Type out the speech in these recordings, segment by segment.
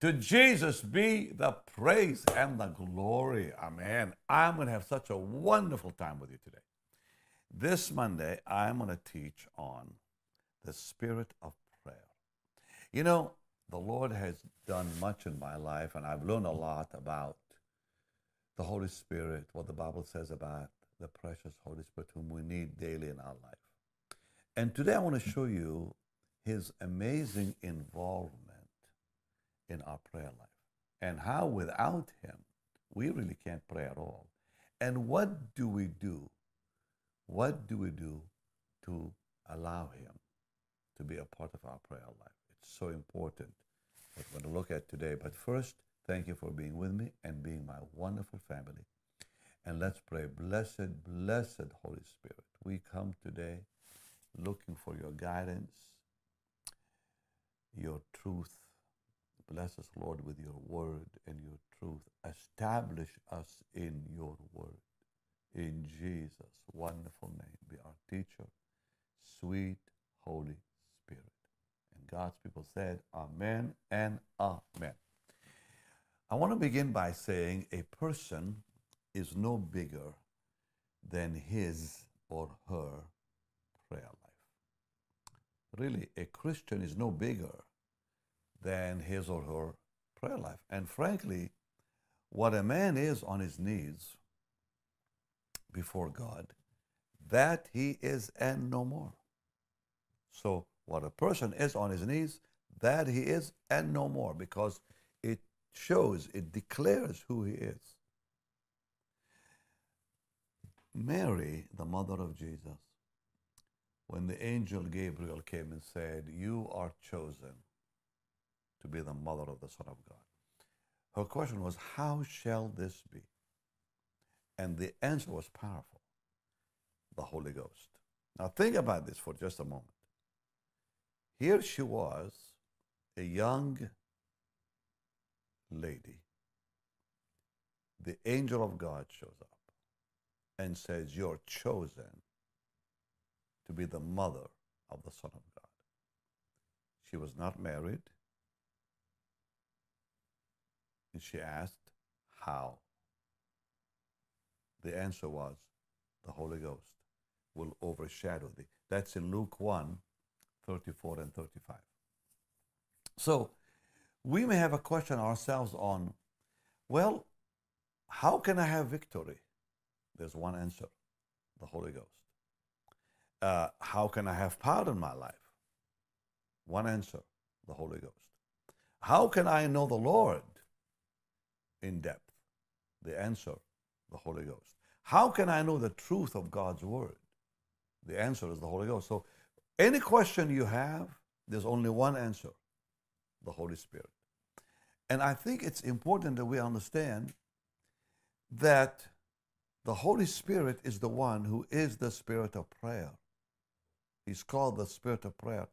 To Jesus be the praise and the glory. Amen. I'm going to have such a wonderful time with you today. This Monday, I'm going to teach on the spirit of prayer. You know, the Lord has done much in my life, and I've learned a lot about the Holy Spirit, what the Bible says about the precious Holy Spirit, whom we need daily in our life. And today I want to show you his amazing involvement in our prayer life and how without him we really can't pray at all. And what do we do? What do we do to allow him to be a part of our prayer life? It's so important what we're going to look at today. But first, thank you for being with me and being my wonderful family. And let's pray. Blessed, blessed Holy Spirit, we come today looking for your guidance, your truth, Bless us, Lord, with your word and your truth. Establish us in your word. In Jesus' wonderful name, be our teacher, sweet Holy Spirit. And God's people said, Amen and Amen. I want to begin by saying a person is no bigger than his or her prayer life. Really, a Christian is no bigger than his or her prayer life. And frankly, what a man is on his knees before God, that he is and no more. So, what a person is on his knees, that he is and no more, because it shows, it declares who he is. Mary, the mother of Jesus, when the angel Gabriel came and said, You are chosen to be the mother of the Son of God. Her question was, How shall this be? And the answer was powerful the Holy Ghost. Now, think about this for just a moment. Here she was, a young lady. The angel of God shows up and says, You're chosen to be the mother of the Son of God. She was not married. And she asked, How? The answer was, The Holy Ghost will overshadow thee. That's in Luke 1 34 and 35. So we may have a question ourselves on, well, how can I have victory? There's one answer the Holy Ghost. Uh, how can I have power in my life? One answer the Holy Ghost. How can I know the Lord? In depth? The answer, the Holy Ghost. How can I know the truth of God's Word? The answer is the Holy Ghost. So, any question you have, there's only one answer the Holy Spirit. And I think it's important that we understand that the Holy Spirit is the one who is the Spirit of prayer. He's called the Spirit of prayer.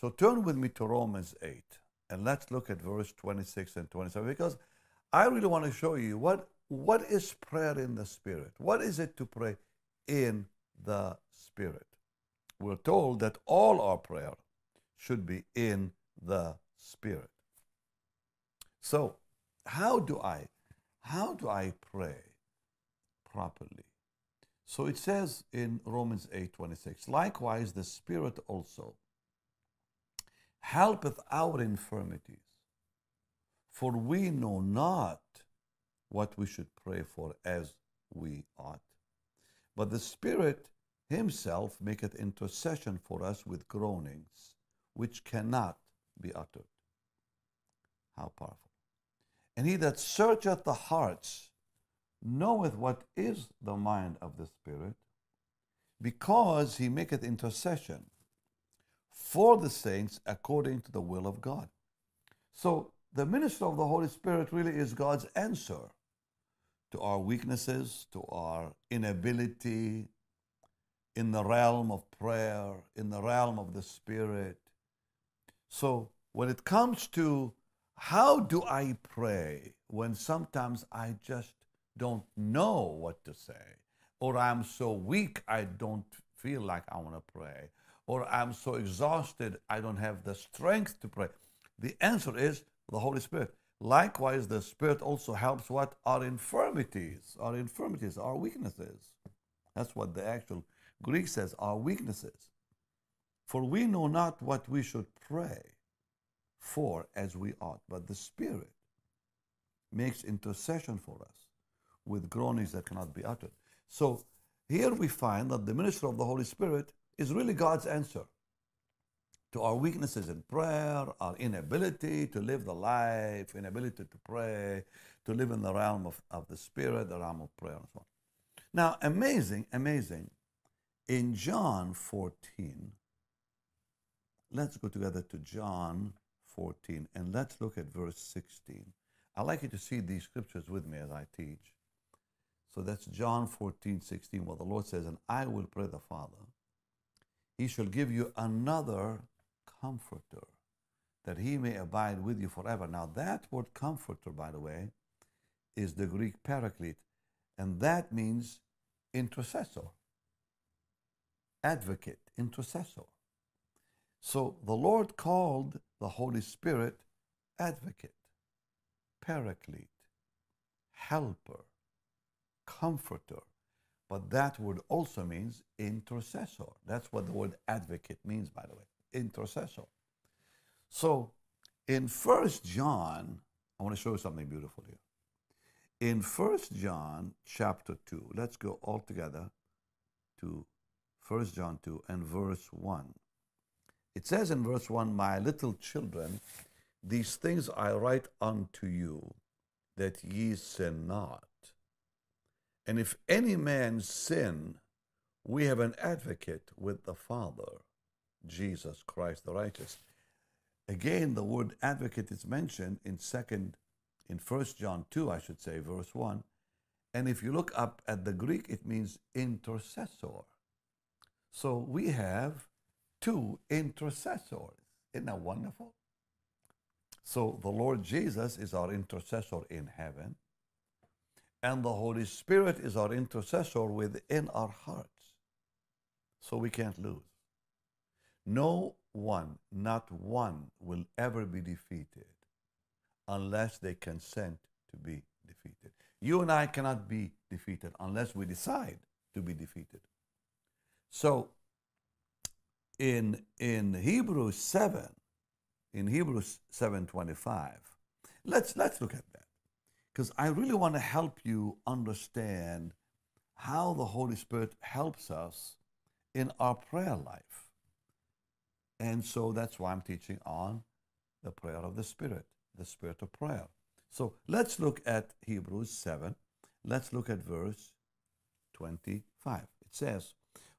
So turn with me to Romans 8 and let's look at verse 26 and 27 because I really want to show you what, what is prayer in the Spirit? What is it to pray in the Spirit? We're told that all our prayer should be in the Spirit. So, how do I how do I pray properly? So it says in Romans 8:26, likewise the Spirit also helpeth our infirmities for we know not what we should pray for as we ought. But the Spirit Himself maketh intercession for us with groanings which cannot be uttered. How powerful. And he that searcheth the hearts knoweth what is the mind of the Spirit, because he maketh intercession for the saints according to the will of God. So the minister of the Holy Spirit really is God's answer to our weaknesses, to our inability in the realm of prayer, in the realm of the Spirit. So when it comes to how do I pray when sometimes I just don't know what to say, or I'm so weak I don't feel like I want to pray, or I'm so exhausted I don't have the strength to pray? The answer is the Holy Spirit. Likewise, the Spirit also helps what? Our infirmities, our infirmities, our weaknesses. That's what the actual Greek says, our weaknesses. For we know not what we should pray for as we ought, but the Spirit makes intercession for us with groanings that cannot be uttered. So here we find that the ministry of the Holy Spirit is really God's answer to our weaknesses in prayer, our inability to live the life, inability to pray, to live in the realm of, of the Spirit, the realm of prayer, and so on. Now, amazing, amazing. In John 14, let's go together to John 14 and let's look at verse 16. I'd like you to see these scriptures with me as I teach. So that's John 14, 16, where the Lord says, And I will pray the Father. He shall give you another comforter, that he may abide with you forever. Now, that word comforter, by the way, is the Greek paraclete, and that means intercessor, advocate, intercessor. So the Lord called the Holy Spirit advocate, paraclete, helper, comforter. But that word also means intercessor. That's what the word advocate means, by the way, intercessor. So in First John, I want to show you something beautiful here. In First John chapter 2, let's go all together to First John 2 and verse 1. It says in verse 1 My little children, these things I write unto you, that ye sin not. And if any man sin, we have an advocate with the Father, Jesus Christ the righteous. Again, the word advocate is mentioned in second, in First John 2, I should say, verse 1. And if you look up at the Greek, it means intercessor. So we have two intercessors. Isn't that wonderful? So the Lord Jesus is our intercessor in heaven, and the Holy Spirit is our intercessor within our hearts. So we can't lose. No one, not one, will ever be defeated unless they consent to be defeated. You and I cannot be defeated unless we decide to be defeated. So in in Hebrews 7, in Hebrews 7:25, let's let's look at that. Because I really want to help you understand how the Holy Spirit helps us in our prayer life. And so that's why I'm teaching on the prayer of the Spirit, the Spirit of prayer. So let's look at Hebrews 7. Let's look at verse 25. It says,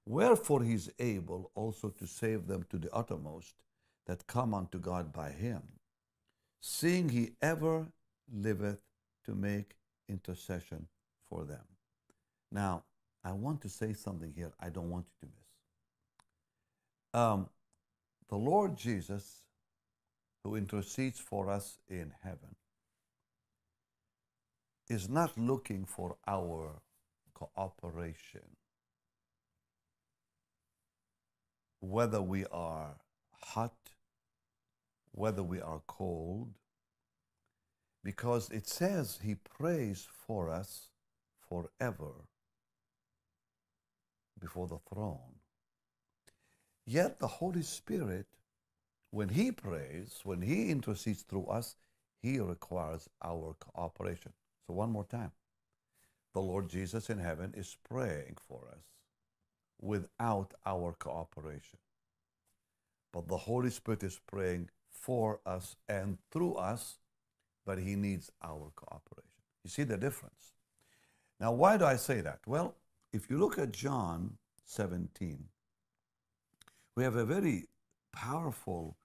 Wherefore he is able also to save them to the uttermost that come unto God by him, seeing he ever liveth to make intercession for them. Now, I want to say something here I don't want you to miss. Um, the Lord Jesus, who intercedes for us in heaven, is not looking for our cooperation whether we are hot, whether we are cold, because it says He prays for us forever before the throne. Yet the Holy Spirit, when He prays, when He intercedes through us, He requires our cooperation. So, one more time. The Lord Jesus in heaven is praying for us without our cooperation. But the Holy Spirit is praying for us and through us, but He needs our cooperation. You see the difference? Now, why do I say that? Well, if you look at John 17, we have a very powerful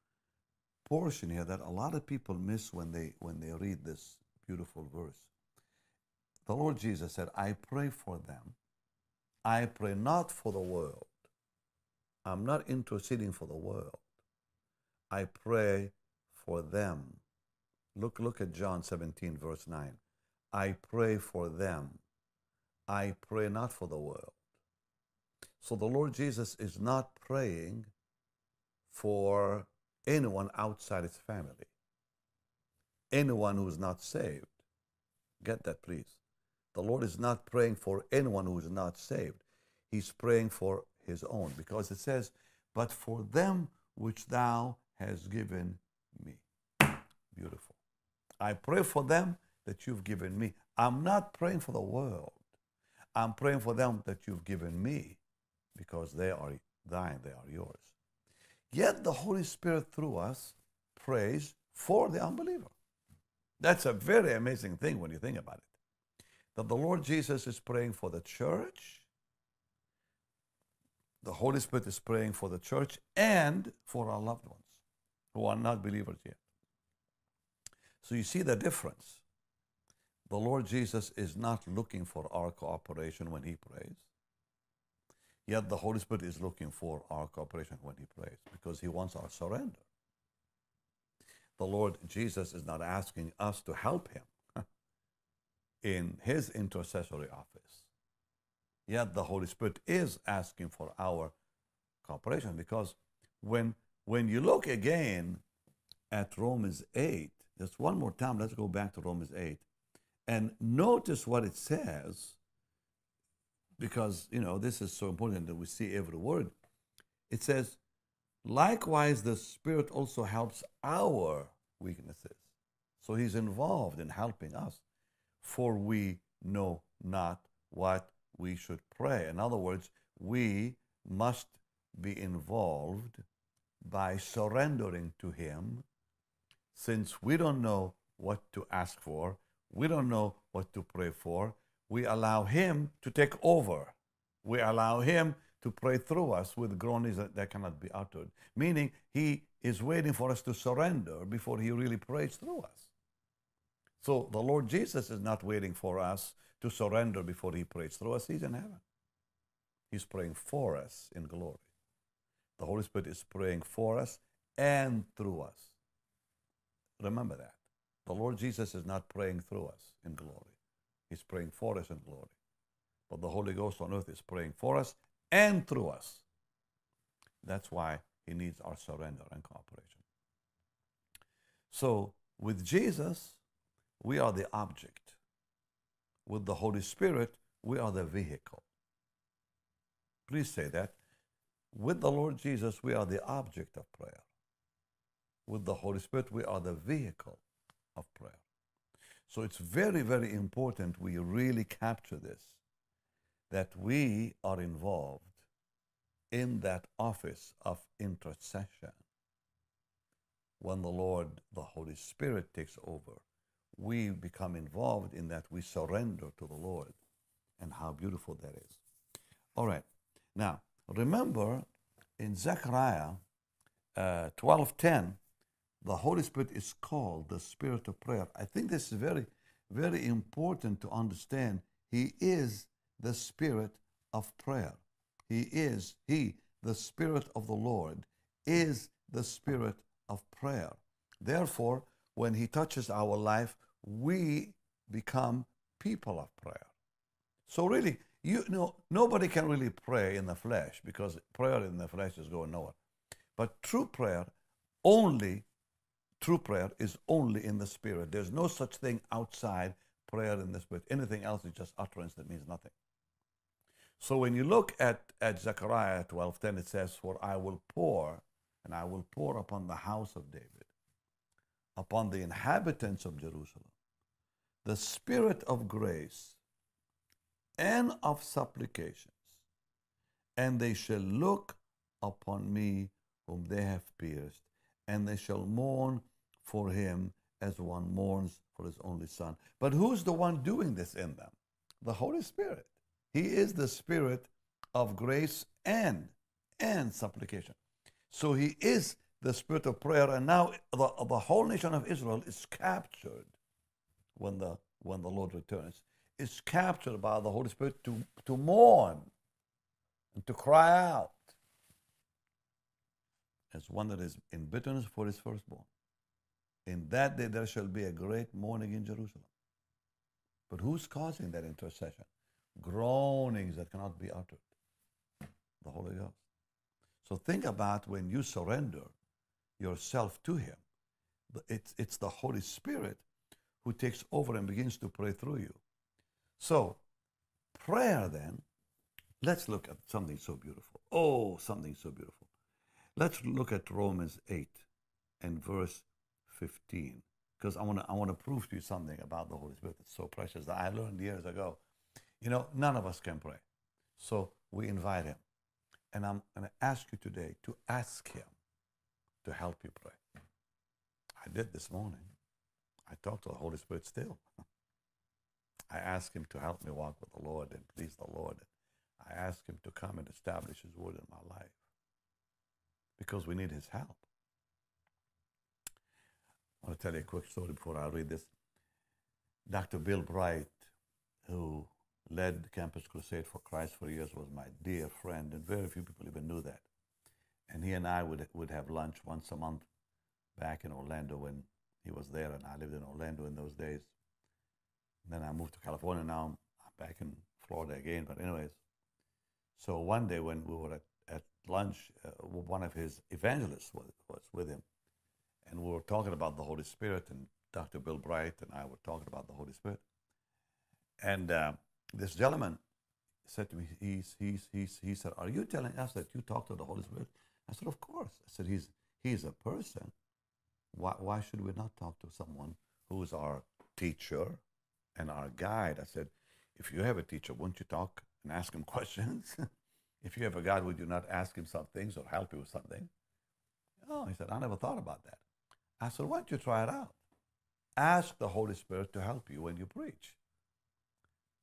portion here that a lot of people miss when they when they read this beautiful verse. The Lord Jesus said, I pray for them I pray not for the world. I'm not interceding for the world. I pray for them. Look, look at John 17, verse 9. I pray for them. I pray not for the world. So the Lord Jesus is not praying for anyone outside his family. anyone who is not saved. Get that, please. The Lord is not praying for anyone who is not saved. He's praying for his own because it says, But for them which thou hast given me. Beautiful. I pray for them that you've given me. I'm not praying for the world. I'm praying for them that you've given me because they are thine, they are yours. Yet the Holy Spirit through us prays for the unbeliever. That's a very amazing thing when you think about it. That the Lord Jesus is praying for the church, the Holy Spirit is praying for the church and for our loved ones who are not believers yet. So you see the difference. The Lord Jesus is not looking for our cooperation when he prays. Yet the Holy Spirit is looking for our cooperation when he prays because he wants our surrender. The Lord Jesus is not asking us to help him in his intercessory office. Yet the Holy Spirit is asking for our cooperation because when, when you look again at Romans 8, just one more time, let's go back to Romans 8 and notice what it says because you know this is so important that we see every word. It says, likewise, the Spirit also helps our weaknesses. So he's involved in helping us, for we know not what we should pray. In other words, we must be involved by surrendering to him, since we don't know what to ask for, we don't know what to pray for, we allow Him to take over. We allow Him to pray through us with groanings that, that cannot be uttered. Meaning, He is waiting for us to surrender before He really prays through us. So the Lord Jesus is not waiting for us to surrender before He prays through us. He's in heaven. He's praying for us in glory. The Holy Spirit is praying for us and through us. Remember that. The Lord Jesus is not praying through us in glory. He's praying for us in glory. But the Holy Ghost on earth is praying for us and through us. That's why he needs our surrender and cooperation. So, with Jesus, we are the object. With the Holy Spirit, we are the vehicle. Please say that. With the Lord Jesus, we are the object of prayer. With the Holy Spirit, we are the vehicle of prayer. So it's very, very important we really capture this that we are involved in that office of intercession. When the Lord, the Holy Spirit, takes over, we become involved in that. We surrender to the Lord. And how beautiful that is. All right. Now, remember in Zechariah uh, 12.10, the Holy Spirit is called the Spirit of prayer. I think this is very, very important to understand. He is the Spirit of prayer. He is, He, the Spirit of the Lord, is the Spirit of prayer. Therefore, when He touches our life, we become people of prayer. So, really, you know, nobody can really pray in the flesh because prayer in the flesh is going nowhere. But true prayer only True prayer is only in the Spirit. There's no such thing outside prayer in the Spirit. Anything else is just utterance that means nothing. So when you look at, at Zechariah 12:10, it says, For I will pour, and I will pour upon the house of David, upon the inhabitants of Jerusalem, the spirit of grace and of supplications, and they shall look upon me whom they have pierced, and they shall mourn for him as one mourns for his only son. But who's the one doing this in them? The Holy Spirit. He is the spirit of grace and and supplication. So he is the spirit of prayer and now the, the whole nation of Israel is captured when the when the Lord returns. Is captured by the Holy Spirit to, to mourn and to cry out as one that is in bitterness for his firstborn. In that day there shall be a great mourning in Jerusalem. But who's causing that intercession? Groanings that cannot be uttered. The Holy Ghost. So think about when you surrender yourself to Him. It's, it's the Holy Spirit who takes over and begins to pray through you. So, prayer then, let's look at something so beautiful. Oh, something so beautiful. Let's look at Romans 8 and verse 15 because I want to I want to prove to you something about the Holy Spirit that's so precious that I learned years ago. You know, none of us can pray. So we invite him. And I'm going to ask you today to ask him to help you pray. I did this morning. I talked to the Holy Spirit still. I asked him to help me walk with the Lord and please the Lord. I asked him to come and establish his word in my life because we need his help. I want to tell you a quick story before I read this. Dr. Bill Bright, who led Campus Crusade for Christ for years, was my dear friend, and very few people even knew that. And he and I would, would have lunch once a month back in Orlando when he was there, and I lived in Orlando in those days. And then I moved to California. Now I'm back in Florida again. But anyways, so one day when we were at, at lunch, uh, one of his evangelists was, was with him, and we were talking about the Holy Spirit, and Dr. Bill Bright and I were talking about the Holy Spirit. And uh, this gentleman said to me, he's, he's, he's, he said, Are you telling us that you talk to the Holy Spirit? I said, Of course. I said, He's, he's a person. Why, why should we not talk to someone who's our teacher and our guide? I said, If you have a teacher, won't you talk and ask him questions? if you have a guide, would you not ask him some things or help you with something? Oh, he said, I never thought about that. I said, Why don't you try it out? Ask the Holy Spirit to help you when you preach.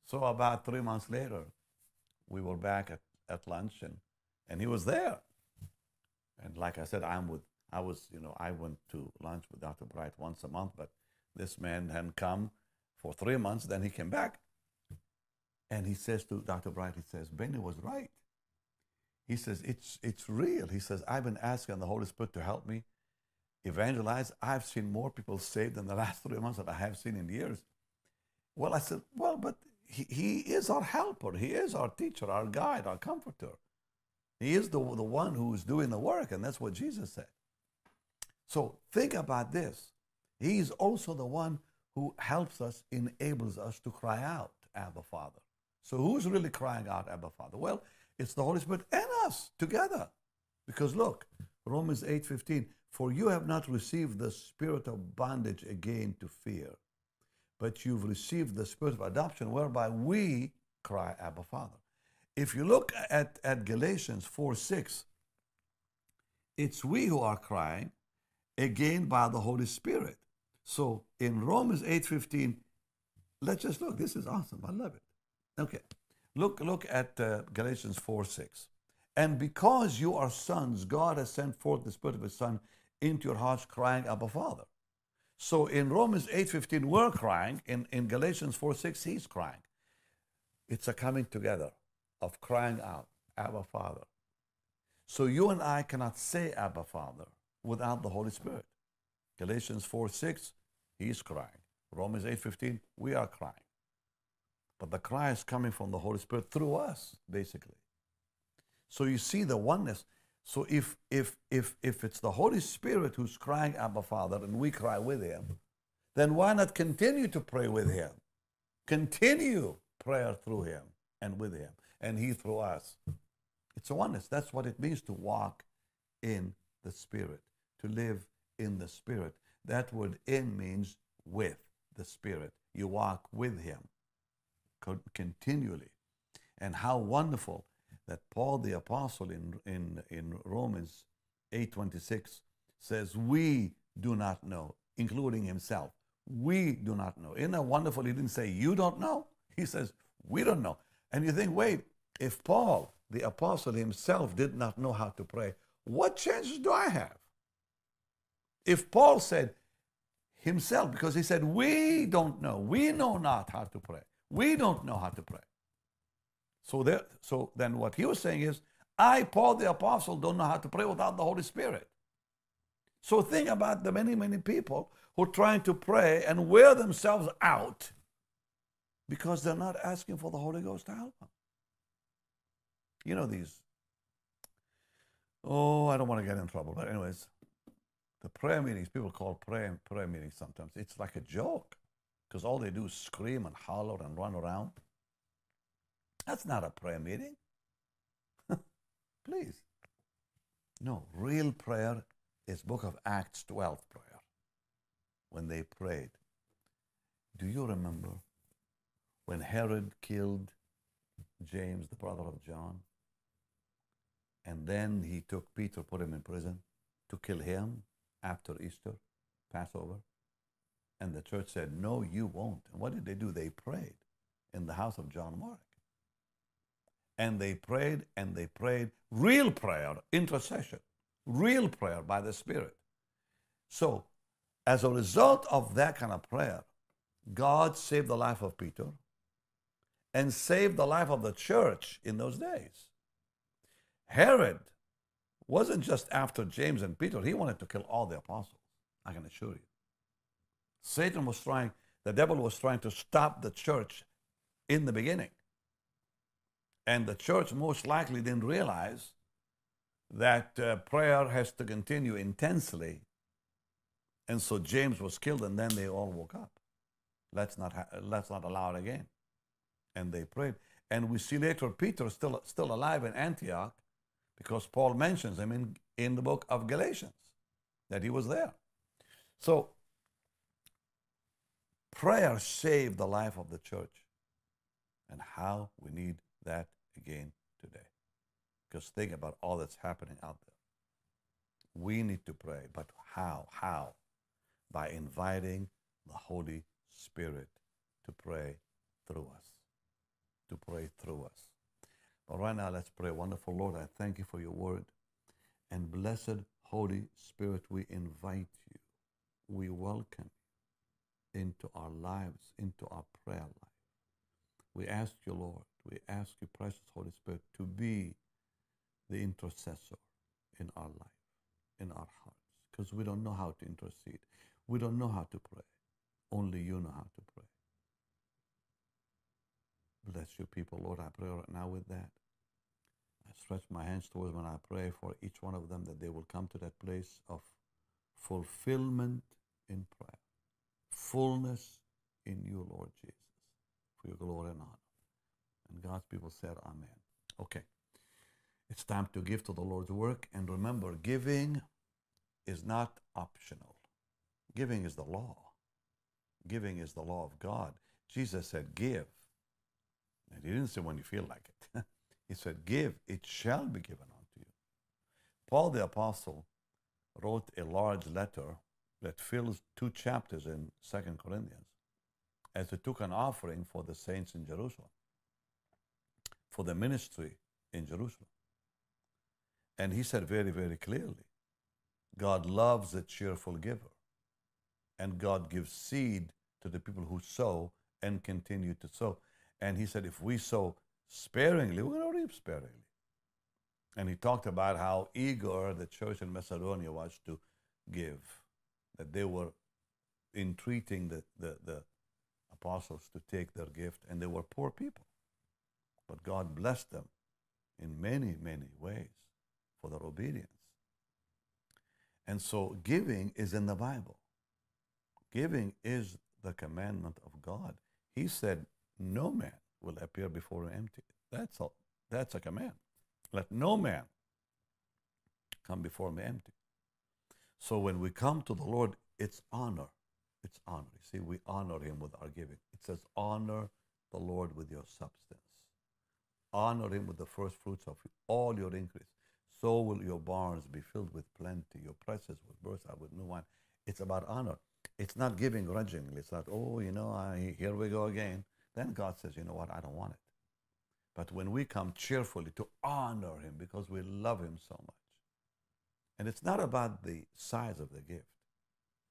So about three months later, we were back at, at lunch and, and he was there. And like I said, I'm with I was, you know, I went to lunch with Dr. Bright once a month, but this man hadn't come for three months. Then he came back. And he says to Dr. Bright, he says, Benny was right. He says, it's, it's real. He says, I've been asking the Holy Spirit to help me evangelize. I've seen more people saved in the last three months than I have seen in years. Well, I said, well, but he, he is our helper. He is our teacher, our guide, our comforter. He is the, the one who's doing the work, and that's what Jesus said. So think about this. He is also the one who helps us, enables us to cry out, Abba Father. So who's really crying out, Abba Father? Well, it's the Holy Spirit and us together. Because look, Romans 8:15, for you have not received the spirit of bondage again to fear, but you've received the spirit of adoption, whereby we cry, Abba Father. If you look at, at Galatians 4 6, it's we who are crying again by the Holy Spirit. So in Romans 8:15, let's just look. This is awesome. I love it. Okay. Look, look at uh, Galatians 4 6. And because you are sons, God has sent forth the Spirit of His Son into your hearts, crying, Abba, Father. So in Romans 8.15, we're crying. In, in Galatians 4 6, he's crying. It's a coming together of crying out, Abba, Father. So you and I cannot say Abba, Father without the Holy Spirit. Galatians 4 6, he's crying. Romans 8 15, we are crying. But the cry is coming from the Holy Spirit through us, basically. So you see the oneness. So if if if if it's the Holy Spirit who's crying Abba Father and we cry with him, then why not continue to pray with him? Continue prayer through him and with him, and he through us. It's oneness. That's what it means to walk in the Spirit, to live in the Spirit. That word in means with the Spirit. You walk with him continually. And how wonderful that Paul the Apostle in, in, in Romans 8.26 says, we do not know, including himself. We do not know. Isn't that wonderful? He didn't say, you don't know. He says, we don't know. And you think, wait, if Paul, the apostle himself, did not know how to pray, what chances do I have? If Paul said himself, because he said, we don't know, we know not how to pray. We don't know how to pray. So, there, so then what he was saying is, I, Paul the Apostle, don't know how to pray without the Holy Spirit. So think about the many, many people who are trying to pray and wear themselves out because they're not asking for the Holy Ghost to help them. You know these. Oh, I don't want to get in trouble, but anyways, The prayer meetings, people call prayer, prayer meetings sometimes, it's like a joke because all they do is scream and holler and run around. That's not a prayer meeting. Please. No, real prayer is Book of Acts 12 prayer. When they prayed. Do you remember when Herod killed James, the brother of John? And then he took Peter, put him in prison to kill him after Easter, Passover. And the church said, No, you won't. And what did they do? They prayed in the house of John Mark. And they prayed and they prayed real prayer, intercession, real prayer by the Spirit. So, as a result of that kind of prayer, God saved the life of Peter and saved the life of the church in those days. Herod wasn't just after James and Peter, he wanted to kill all the apostles, I can assure you. Satan was trying, the devil was trying to stop the church in the beginning. And the church most likely didn't realize that uh, prayer has to continue intensely. And so James was killed, and then they all woke up. Let's not, ha- let's not allow it again. And they prayed. And we see later Peter still, still alive in Antioch because Paul mentions him in, in the book of Galatians that he was there. So, prayer saved the life of the church. And how we need that again today. Because think about all that's happening out there. We need to pray, but how? How? By inviting the Holy Spirit to pray through us. To pray through us. But right now, let's pray. Wonderful Lord, I thank you for your word. And blessed Holy Spirit, we invite you. We welcome you into our lives, into our prayer life. We ask you, Lord, we ask you, precious Holy Spirit, to be the intercessor in our life, in our hearts, because we don't know how to intercede. We don't know how to pray. Only you know how to pray. Bless your people, Lord. I pray right now with that. I stretch my hands towards them and I pray for each one of them that they will come to that place of fulfillment in prayer, fullness in you, Lord Jesus, for your glory and honor. And God's people said, Amen. Okay. It's time to give to the Lord's work. And remember, giving is not optional, giving is the law. Giving is the law of God. Jesus said, Give. And he didn't say when you feel like it. he said, Give, it shall be given unto you. Paul the Apostle wrote a large letter that fills two chapters in Second Corinthians as he took an offering for the saints in Jerusalem, for the ministry in Jerusalem. And he said very, very clearly God loves a cheerful giver, and God gives seed to the people who sow and continue to sow. And he said, if we sow sparingly, we're going to reap sparingly. And he talked about how eager the church in Macedonia was to give, that they were entreating the, the, the apostles to take their gift, and they were poor people. But God blessed them in many, many ways for their obedience. And so giving is in the Bible. Giving is the commandment of God. He said, No man will appear before him empty. That's all. That's a command. Let no man come before me empty. So when we come to the Lord, it's honor. It's honor. You see, we honor him with our giving. It says, honor the Lord with your substance. Honor him with the first fruits of all your increase. So will your barns be filled with plenty, your presses will burst out with new wine. It's about honor. It's not giving grudgingly. It's not, oh, you know, I, here we go again. Then God says, you know what, I don't want it. But when we come cheerfully to honor Him because we love Him so much, and it's not about the size of the gift,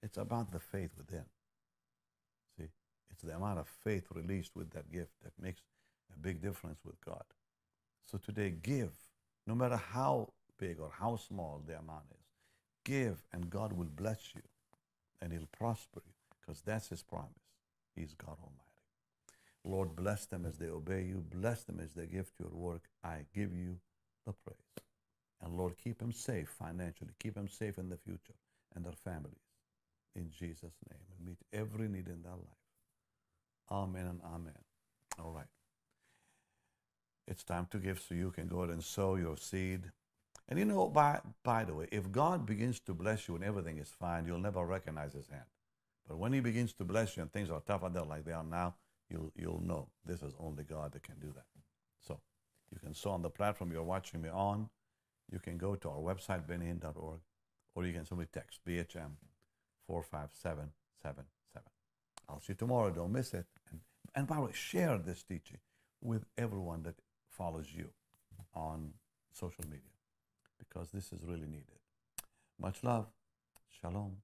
it's about the faith within. See, it's the amount of faith released with that gift that makes a big difference with God. So today, give, no matter how big or how small the amount is, give, and God will bless you and He'll prosper you because that's His promise. He's God Almighty. Lord, bless them as they obey you. Bless them as they give to your work. I give you the praise. And Lord, keep them safe financially. Keep them safe in the future. and their families in Jesus' name and meet every need in their life. Amen and amen. All right. It's time to give, so you can go ahead and sow your seed. And you know, by, by the way, if God begins to bless you and everything is fine, you'll never recognize His hand. But when He begins to bless you and things are tough there like they are now, you'll, you'll know this is only God that can do that. So you can sow on the platform you're watching me on. You can go to our website, bennyhinn.org, or you can simply text BHM 45777. I'll see you tomorrow. Don't miss it. And, and by the way, share this teaching with everyone that follows you on social media because this is really needed. Much love. Shalom.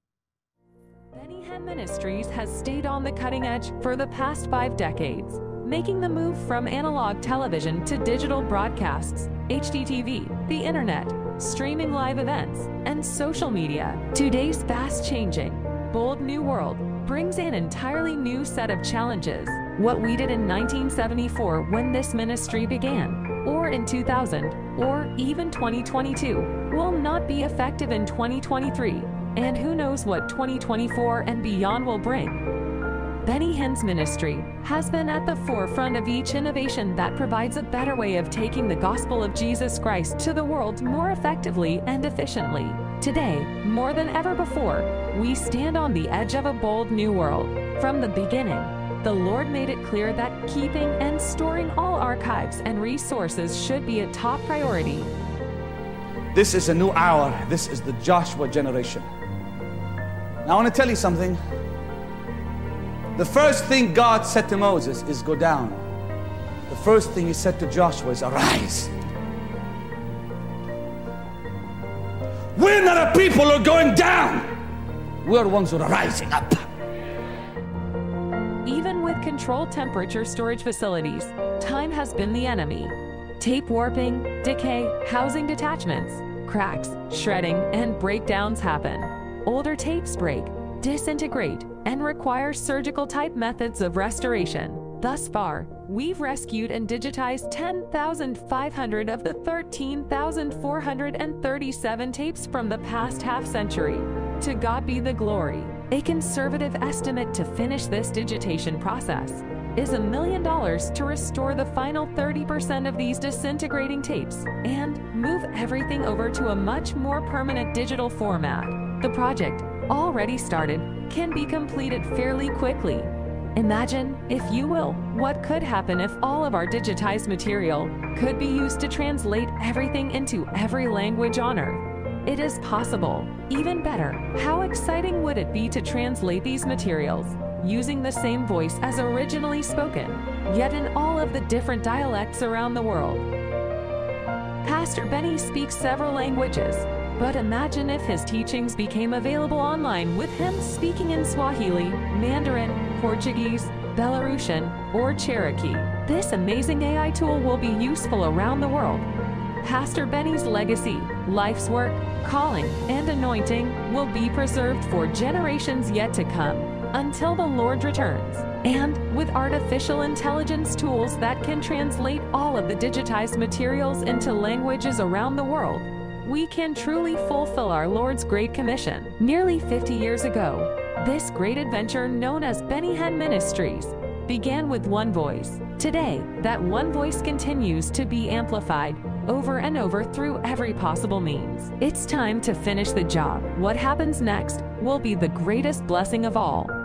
Benny Hinn Ministries has stayed on the cutting edge for the past five decades, making the move from analog television to digital broadcasts, HDTV, the internet, streaming live events, and social media. Today's fast changing, bold new world brings an entirely new set of challenges. What we did in 1974 when this ministry began, or in 2000, or even 2022, will not be effective in 2023, and who knows what 2024 and beyond will bring. Benny Hinn's ministry has been at the forefront of each innovation that provides a better way of taking the gospel of Jesus Christ to the world more effectively and efficiently. Today, more than ever before, we stand on the edge of a bold new world. From the beginning, the Lord made it clear that keeping and storing all archives and resources should be a top priority. This is a new hour. This is the Joshua generation. Now, I want to tell you something. The first thing God said to Moses is go down. The first thing he said to Joshua is arise. We're not a people who are going down. We're ones who are rising up. Controlled temperature storage facilities, time has been the enemy. Tape warping, decay, housing detachments, cracks, shredding, and breakdowns happen. Older tapes break, disintegrate, and require surgical type methods of restoration. Thus far, we've rescued and digitized 10,500 of the 13,437 tapes from the past half century. To God be the glory. A conservative estimate to finish this digitation process is a million dollars to restore the final 30% of these disintegrating tapes and move everything over to a much more permanent digital format. The project, already started, can be completed fairly quickly. Imagine, if you will, what could happen if all of our digitized material could be used to translate everything into every language on Earth. It is possible. Even better, how exciting would it be to translate these materials using the same voice as originally spoken, yet in all of the different dialects around the world? Pastor Benny speaks several languages, but imagine if his teachings became available online with him speaking in Swahili, Mandarin, Portuguese, Belarusian, or Cherokee. This amazing AI tool will be useful around the world. Pastor Benny's legacy, life's work, calling, and anointing will be preserved for generations yet to come until the Lord returns. And with artificial intelligence tools that can translate all of the digitized materials into languages around the world, we can truly fulfill our Lord's Great Commission. Nearly 50 years ago, this great adventure known as Benny Hinn Ministries began with one voice. Today, that one voice continues to be amplified over and over through every possible means. It's time to finish the job. What happens next will be the greatest blessing of all.